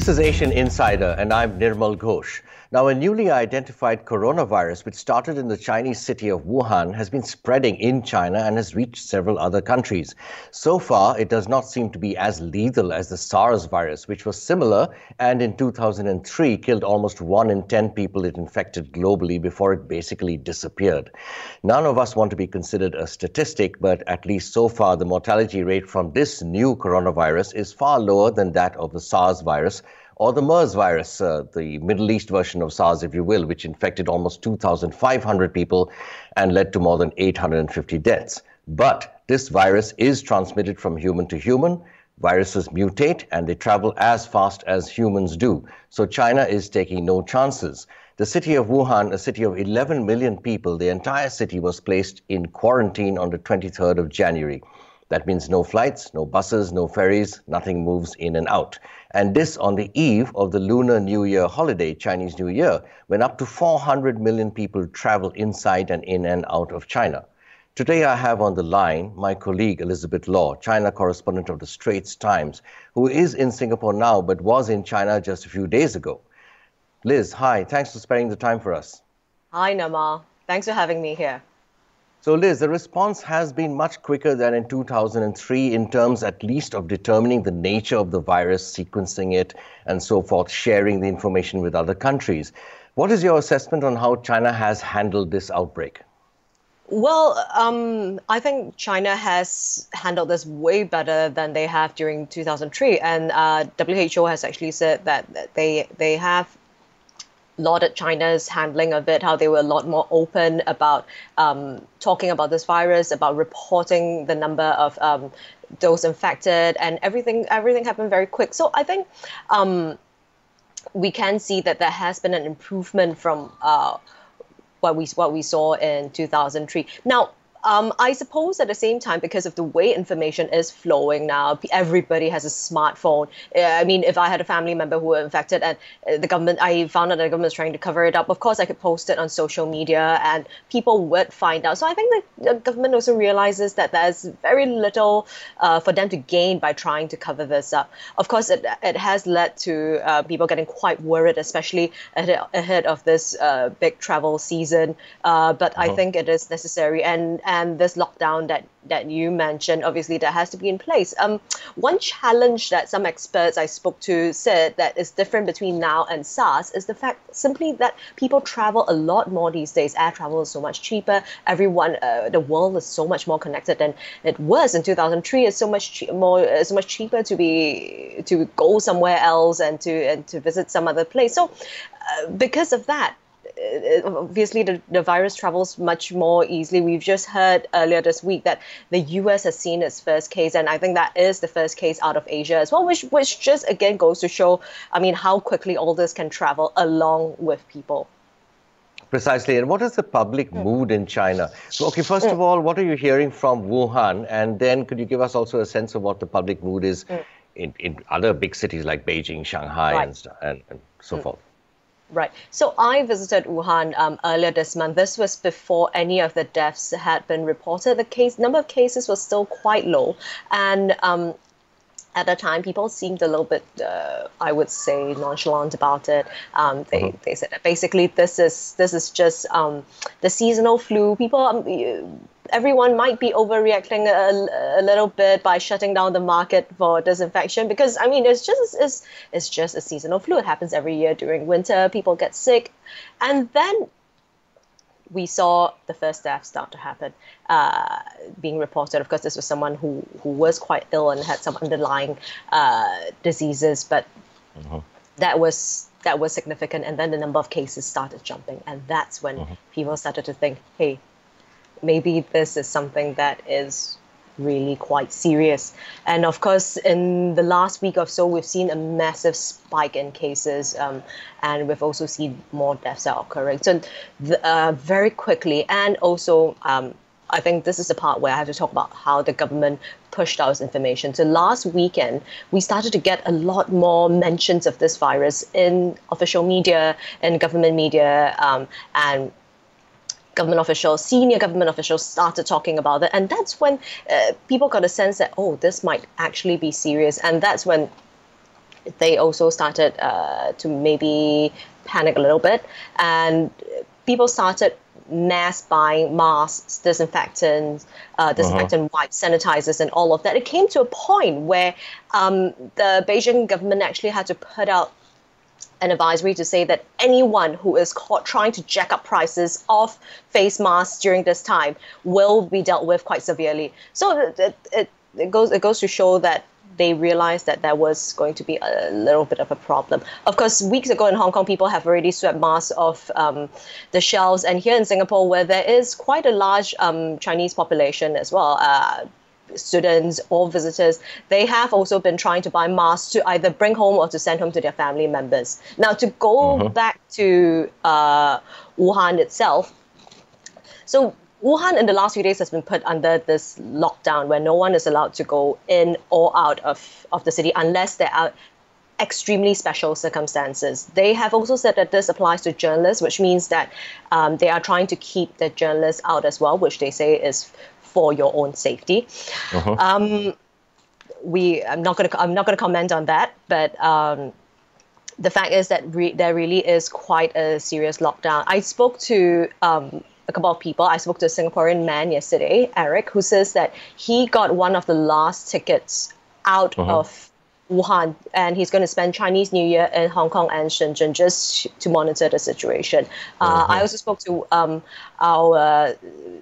This is Asian Insider, and I'm Nirmal Ghosh. Now, a newly identified coronavirus, which started in the Chinese city of Wuhan, has been spreading in China and has reached several other countries. So far, it does not seem to be as lethal as the SARS virus, which was similar and in 2003 killed almost one in 10 people it infected globally before it basically disappeared. None of us want to be considered a statistic, but at least so far, the mortality rate from this new coronavirus is far lower than that of the SARS virus or the MERS virus, uh, the Middle East version of SARS, if you will, which infected almost 2,500 people and led to more than 850 deaths. But this virus is transmitted from human to human. Viruses mutate and they travel as fast as humans do. So China is taking no chances. The city of Wuhan, a city of 11 million people, the entire city was placed in quarantine on the 23rd of January. That means no flights, no buses, no ferries, nothing moves in and out. And this on the eve of the Lunar New Year holiday, Chinese New Year, when up to 400 million people travel inside and in and out of China. Today, I have on the line my colleague Elizabeth Law, China correspondent of the Straits Times, who is in Singapore now but was in China just a few days ago. Liz, hi. Thanks for sparing the time for us. Hi, Nama. Thanks for having me here. So, Liz, the response has been much quicker than in 2003 in terms, at least, of determining the nature of the virus, sequencing it, and so forth, sharing the information with other countries. What is your assessment on how China has handled this outbreak? Well, um, I think China has handled this way better than they have during 2003, and uh, WHO has actually said that they they have lauded China's handling of it, how they were a lot more open about um, talking about this virus, about reporting the number of um, those infected, and everything. Everything happened very quick. So I think um, we can see that there has been an improvement from. Uh, what we what we saw in 2003. Now, um, I suppose at the same time, because of the way information is flowing now, everybody has a smartphone. Uh, I mean, if I had a family member who were infected and uh, the government, I found out the government is trying to cover it up, of course I could post it on social media and people would find out. So I think the government also realizes that there's very little uh, for them to gain by trying to cover this up. Of course, it, it has led to uh, people getting quite worried, especially ahead, ahead of this uh, big travel season. Uh, but uh-huh. I think it is necessary. And and this lockdown that that you mentioned, obviously that has to be in place. Um, one challenge that some experts I spoke to said that is different between now and SARS is the fact simply that people travel a lot more these days. Air travel is so much cheaper. Everyone, uh, the world is so much more connected than it was in 2003. It's so much che- more, uh, so much cheaper to be to go somewhere else and to and to visit some other place. So, uh, because of that, obviously the, the virus travels much more easily. We've just heard earlier this week that the US has seen its first case, and I think that is the first case out of Asia as well, which which just again goes to show, I mean, how quickly all this can travel along with people. Precisely. And what is the public mm. mood in China? So, okay, first mm. of all, what are you hearing from Wuhan? And then could you give us also a sense of what the public mood is mm. in, in other big cities like Beijing, Shanghai, right. and, and, and so mm. forth? Right. So I visited Wuhan um, earlier this month. This was before any of the deaths had been reported. The case number of cases was still quite low, and um, at the time, people seemed a little bit, uh, I would say, nonchalant about it. Um, they, uh-huh. they said that basically this is this is just um, the seasonal flu. People um, everyone might be overreacting a, a, little bit by shutting down the market for disinfection because I mean it's just it's, it's just a seasonal flu. It happens every year during winter. People get sick, and then we saw the first death start to happen, uh, being reported. Of course, this was someone who who was quite ill and had some underlying uh, diseases, but uh-huh. that was that was significant. And then the number of cases started jumping, and that's when uh-huh. people started to think, hey maybe this is something that is really quite serious. And of course, in the last week or so, we've seen a massive spike in cases, um, and we've also seen more deaths are occurring. So, the, uh, very quickly, and also, um, I think this is the part where I have to talk about how the government pushed out information. So last weekend, we started to get a lot more mentions of this virus in official media and government media, um, and government officials, senior government officials started talking about it. And that's when uh, people got a sense that, oh, this might actually be serious. And that's when they also started uh, to maybe panic a little bit, and people started mass buying masks, disinfectants, uh, disinfectant uh-huh. wipes, sanitizers, and all of that. It came to a point where um, the Beijing government actually had to put out an advisory to say that anyone who is caught trying to jack up prices of face masks during this time will be dealt with quite severely. So it, it, it goes it goes to show that they realized that there was going to be a little bit of a problem. Of course, weeks ago in Hong Kong, people have already swept masks off um, the shelves, and here in Singapore, where there is quite a large um, Chinese population as well. Uh, students or visitors, they have also been trying to buy masks to either bring home or to send home to their family members. Now, to go mm-hmm. back to uh, Wuhan itself, so Wuhan in the last few days has been put under this lockdown where no one is allowed to go in or out of, of the city unless there are extremely special circumstances. They have also said that this applies to journalists, which means that um, they are trying to keep the journalists out as well, which they say is for your own safety. Uh-huh. Um, we, I'm not going to, I'm not to comment on that, but um, the fact is that re- there really is quite a serious lockdown. I spoke to um, a couple of people. I spoke to a Singaporean man yesterday, Eric, who says that he got one of the last tickets out uh-huh. of Wuhan, and he's going to spend Chinese New Year in Hong Kong and Shenzhen just to monitor the situation. Uh, uh-huh. I also spoke to um, our uh,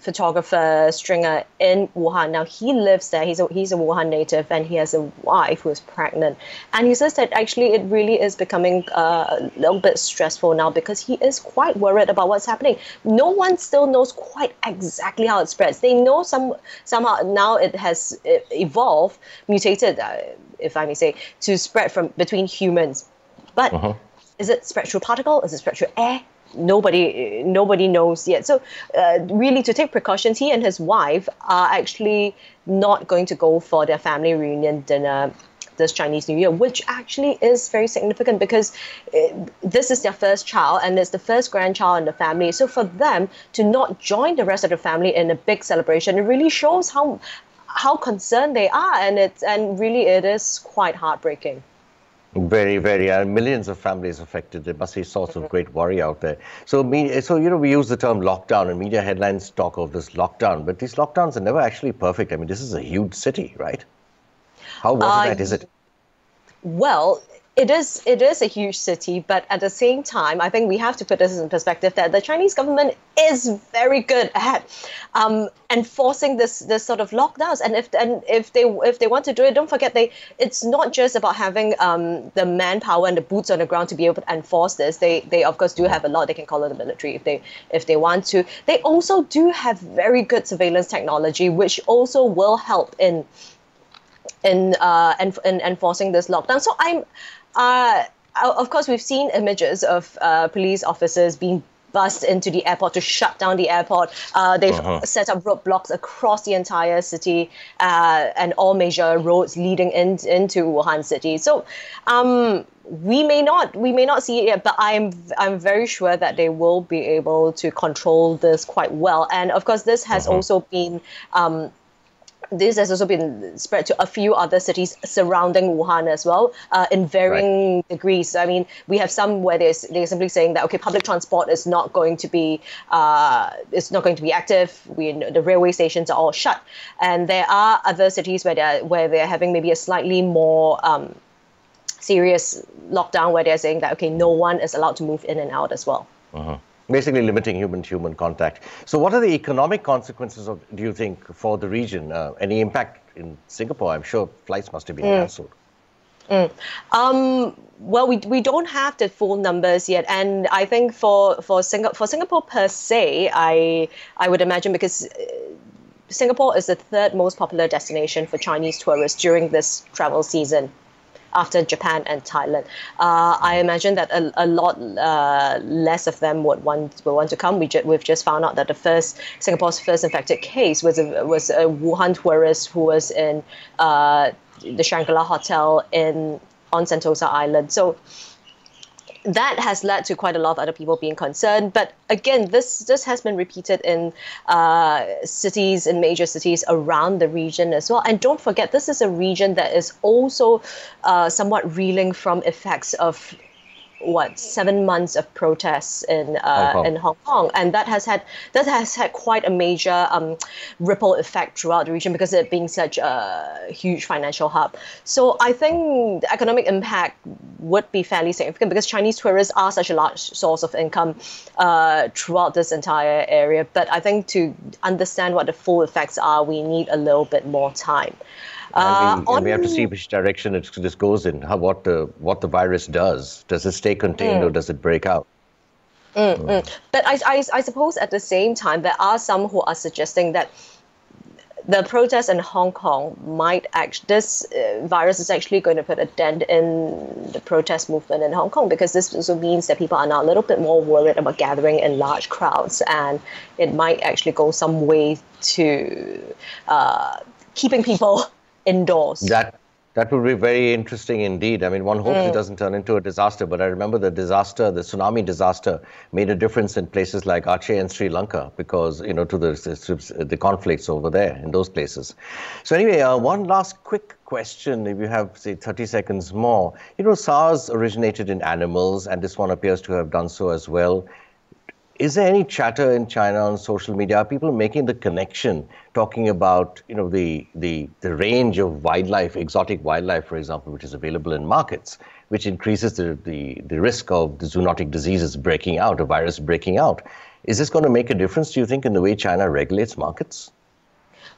photographer Stringer in Wuhan. Now he lives there. He's a, he's a Wuhan native, and he has a wife who is pregnant. And he says that actually it really is becoming uh, a little bit stressful now because he is quite worried about what's happening. No one still knows quite exactly how it spreads. They know some somehow now it has evolved, mutated uh, if I may say, to spread from between humans. But uh-huh. is it spread through particle? Is it spread through air? Nobody, nobody knows yet. So, uh, really, to take precautions, he and his wife are actually not going to go for their family reunion dinner this Chinese New Year, which actually is very significant because it, uh, this is their first child and it's the first grandchild in the family. So for them to not join the rest of the family in a big celebration, it really shows how how concerned they are, and it's and really it is quite heartbreaking. Very, very, uh, millions of families affected. There must be a source of great worry out there. So, me, so you know, we use the term lockdown, and media headlines talk of this lockdown, but these lockdowns are never actually perfect. I mean, this is a huge city, right? How watertight uh, is it? Well, it is it is a huge city, but at the same time, I think we have to put this in perspective that the Chinese government is very good at um, enforcing this this sort of lockdowns. And if and if they if they want to do it, don't forget they it's not just about having um, the manpower and the boots on the ground to be able to enforce this. They they of course do have a lot. They can call it the military if they if they want to. They also do have very good surveillance technology, which also will help in in uh, in, in enforcing this lockdown. So I'm uh, of course, we've seen images of uh, police officers being bussed into the airport to shut down the airport. Uh, they've uh-huh. set up roadblocks across the entire city uh, and all major roads leading in, into Wuhan city. So um, we may not we may not see it yet, but I'm I'm very sure that they will be able to control this quite well. And of course, this has uh-huh. also been um, this has also been spread to a few other cities surrounding Wuhan as well, uh, in varying right. degrees. I mean, we have some where they're, they're simply saying that okay, public transport is not going to be uh, it's not going to be active. We the railway stations are all shut, and there are other cities where they're where they're having maybe a slightly more um, serious lockdown where they're saying that okay, no one is allowed to move in and out as well. Uh-huh basically limiting human-to-human contact. So, what are the economic consequences of, do you think, for the region? Uh, any impact in Singapore? I'm sure flights must have been mm. cancelled. Mm. Um, well, we, we don't have the full numbers yet, and I think for for, Singa- for Singapore per se, I I would imagine because. Uh, Singapore is the third most popular destination for Chinese tourists during this travel season after Japan and Thailand. Uh, I imagine that a, a lot uh, less of them would want would want to come. We ju- we've just found out that the first Singapore's first infected case was a, was a Wuhan tourist who was in uh, the Shangri-La Hotel in on Sentosa Island. So that has led to quite a lot of other people being concerned. But again, this this has been repeated in uh, cities, in major cities around the region as well. And don't forget, this is a region that is also uh, somewhat reeling from effects of what seven months of protests in uh, Hong in Hong Kong, and that has had that has had quite a major um, ripple effect throughout the region because it being such a huge financial hub. So I think the economic impact would be fairly significant because Chinese tourists are such a large source of income uh, throughout this entire area. But I think to understand what the full effects are, we need a little bit more time. And we, uh, and we, have to see which direction it, this goes in, how, what, the, what the virus does. Does it stay contained mm. or does it break out? Mm, mm. But I, I, I suppose at the same time, there are some who are suggesting that the protests in Hong Kong might act. This uh, virus is actually going to put a dent in the protest movement in Hong Kong because this also means that people are now a little bit more worried about gathering in large crowds, and it might actually go some way to uh, keeping people indoors. That that would be very interesting indeed. I mean, one hopes mm. it doesn't turn into a disaster, but I remember the disaster, the tsunami disaster, made a difference in places like Aceh and Sri Lanka because, you know, to the, the conflicts over there in those places. So, anyway, uh, one last quick question, if you have, say, 30 seconds more. You know, SARS originated in animals, and this one appears to have done so as well. Is there any chatter in China on social media? Are people making the connection, talking about you know the the the range of wildlife, exotic wildlife, for example, which is available in markets, which increases the the, the risk of the zoonotic diseases breaking out, a virus breaking out? Is this going to make a difference, do you think, in the way China regulates markets?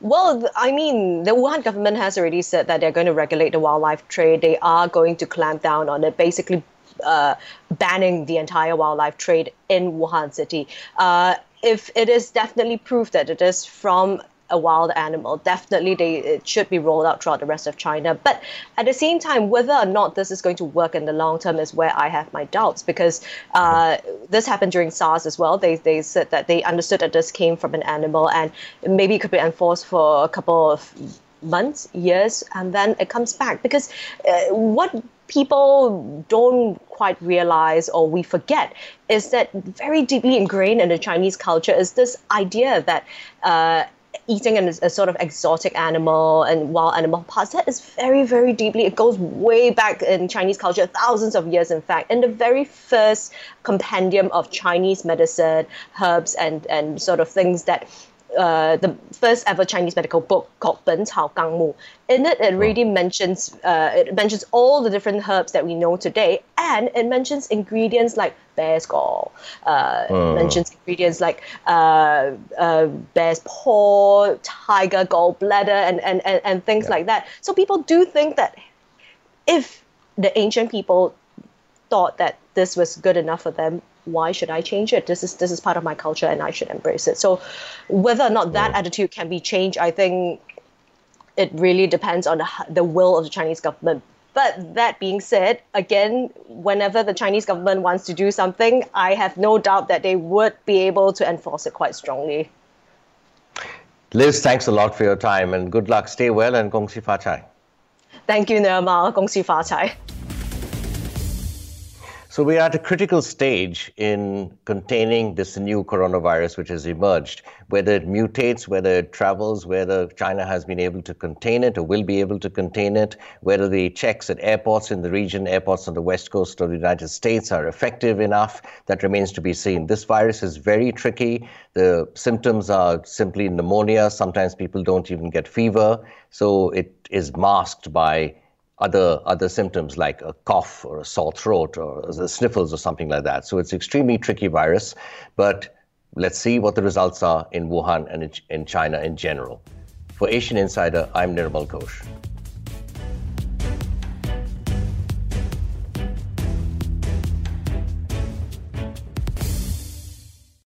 Well, I mean, the Wuhan government has already said that they're going to regulate the wildlife trade. They are going to clamp down on it, basically uh, banning the entire wildlife trade in Wuhan city. Uh, if it is definitely proof that it is from a wild animal, definitely they, it should be rolled out throughout the rest of China. But at the same time, whether or not this is going to work in the long term is where I have my doubts because uh, this happened during SARS as well. They, they said that they understood that this came from an animal and maybe it could be enforced for a couple of months, years, and then it comes back. Because uh, what people don't quite realize or we forget is that very deeply ingrained in the Chinese culture is this idea that uh, eating an, a sort of exotic animal and wild animal parts that is very very deeply it goes way back in chinese culture thousands of years in fact in the very first compendium of chinese medicine herbs and and sort of things that uh, the first ever Chinese medical book called Ben Cao Gang Mu. In it, it really mentions uh, it mentions all the different herbs that we know today, and it mentions ingredients like bear's gall, uh, uh. mentions ingredients like uh, uh, bear's paw, tiger gallbladder, and and and, and things yeah. like that. So people do think that if the ancient people thought that this was good enough for them, why should I change it? This is this is part of my culture, and I should embrace it. So, whether or not that yeah. attitude can be changed, I think it really depends on the, the will of the Chinese government. But that being said, again, whenever the Chinese government wants to do something, I have no doubt that they would be able to enforce it quite strongly. Liz, thanks a lot for your time and good luck. Stay well and gong xi fa cai. Thank you, Nirmal. Gong xi fa cai. So we are at a critical stage in containing this new coronavirus which has emerged. Whether it mutates, whether it travels, whether China has been able to contain it or will be able to contain it, whether the checks at airports in the region, airports on the west coast of the United States are effective enough, that remains to be seen. This virus is very tricky. The symptoms are simply pneumonia. Sometimes people don't even get fever. So it is masked by other other symptoms like a cough or a sore throat or the sniffles or something like that. So it's extremely tricky virus, but let's see what the results are in Wuhan and in China in general. For Asian Insider, I'm Nirmal Ghosh.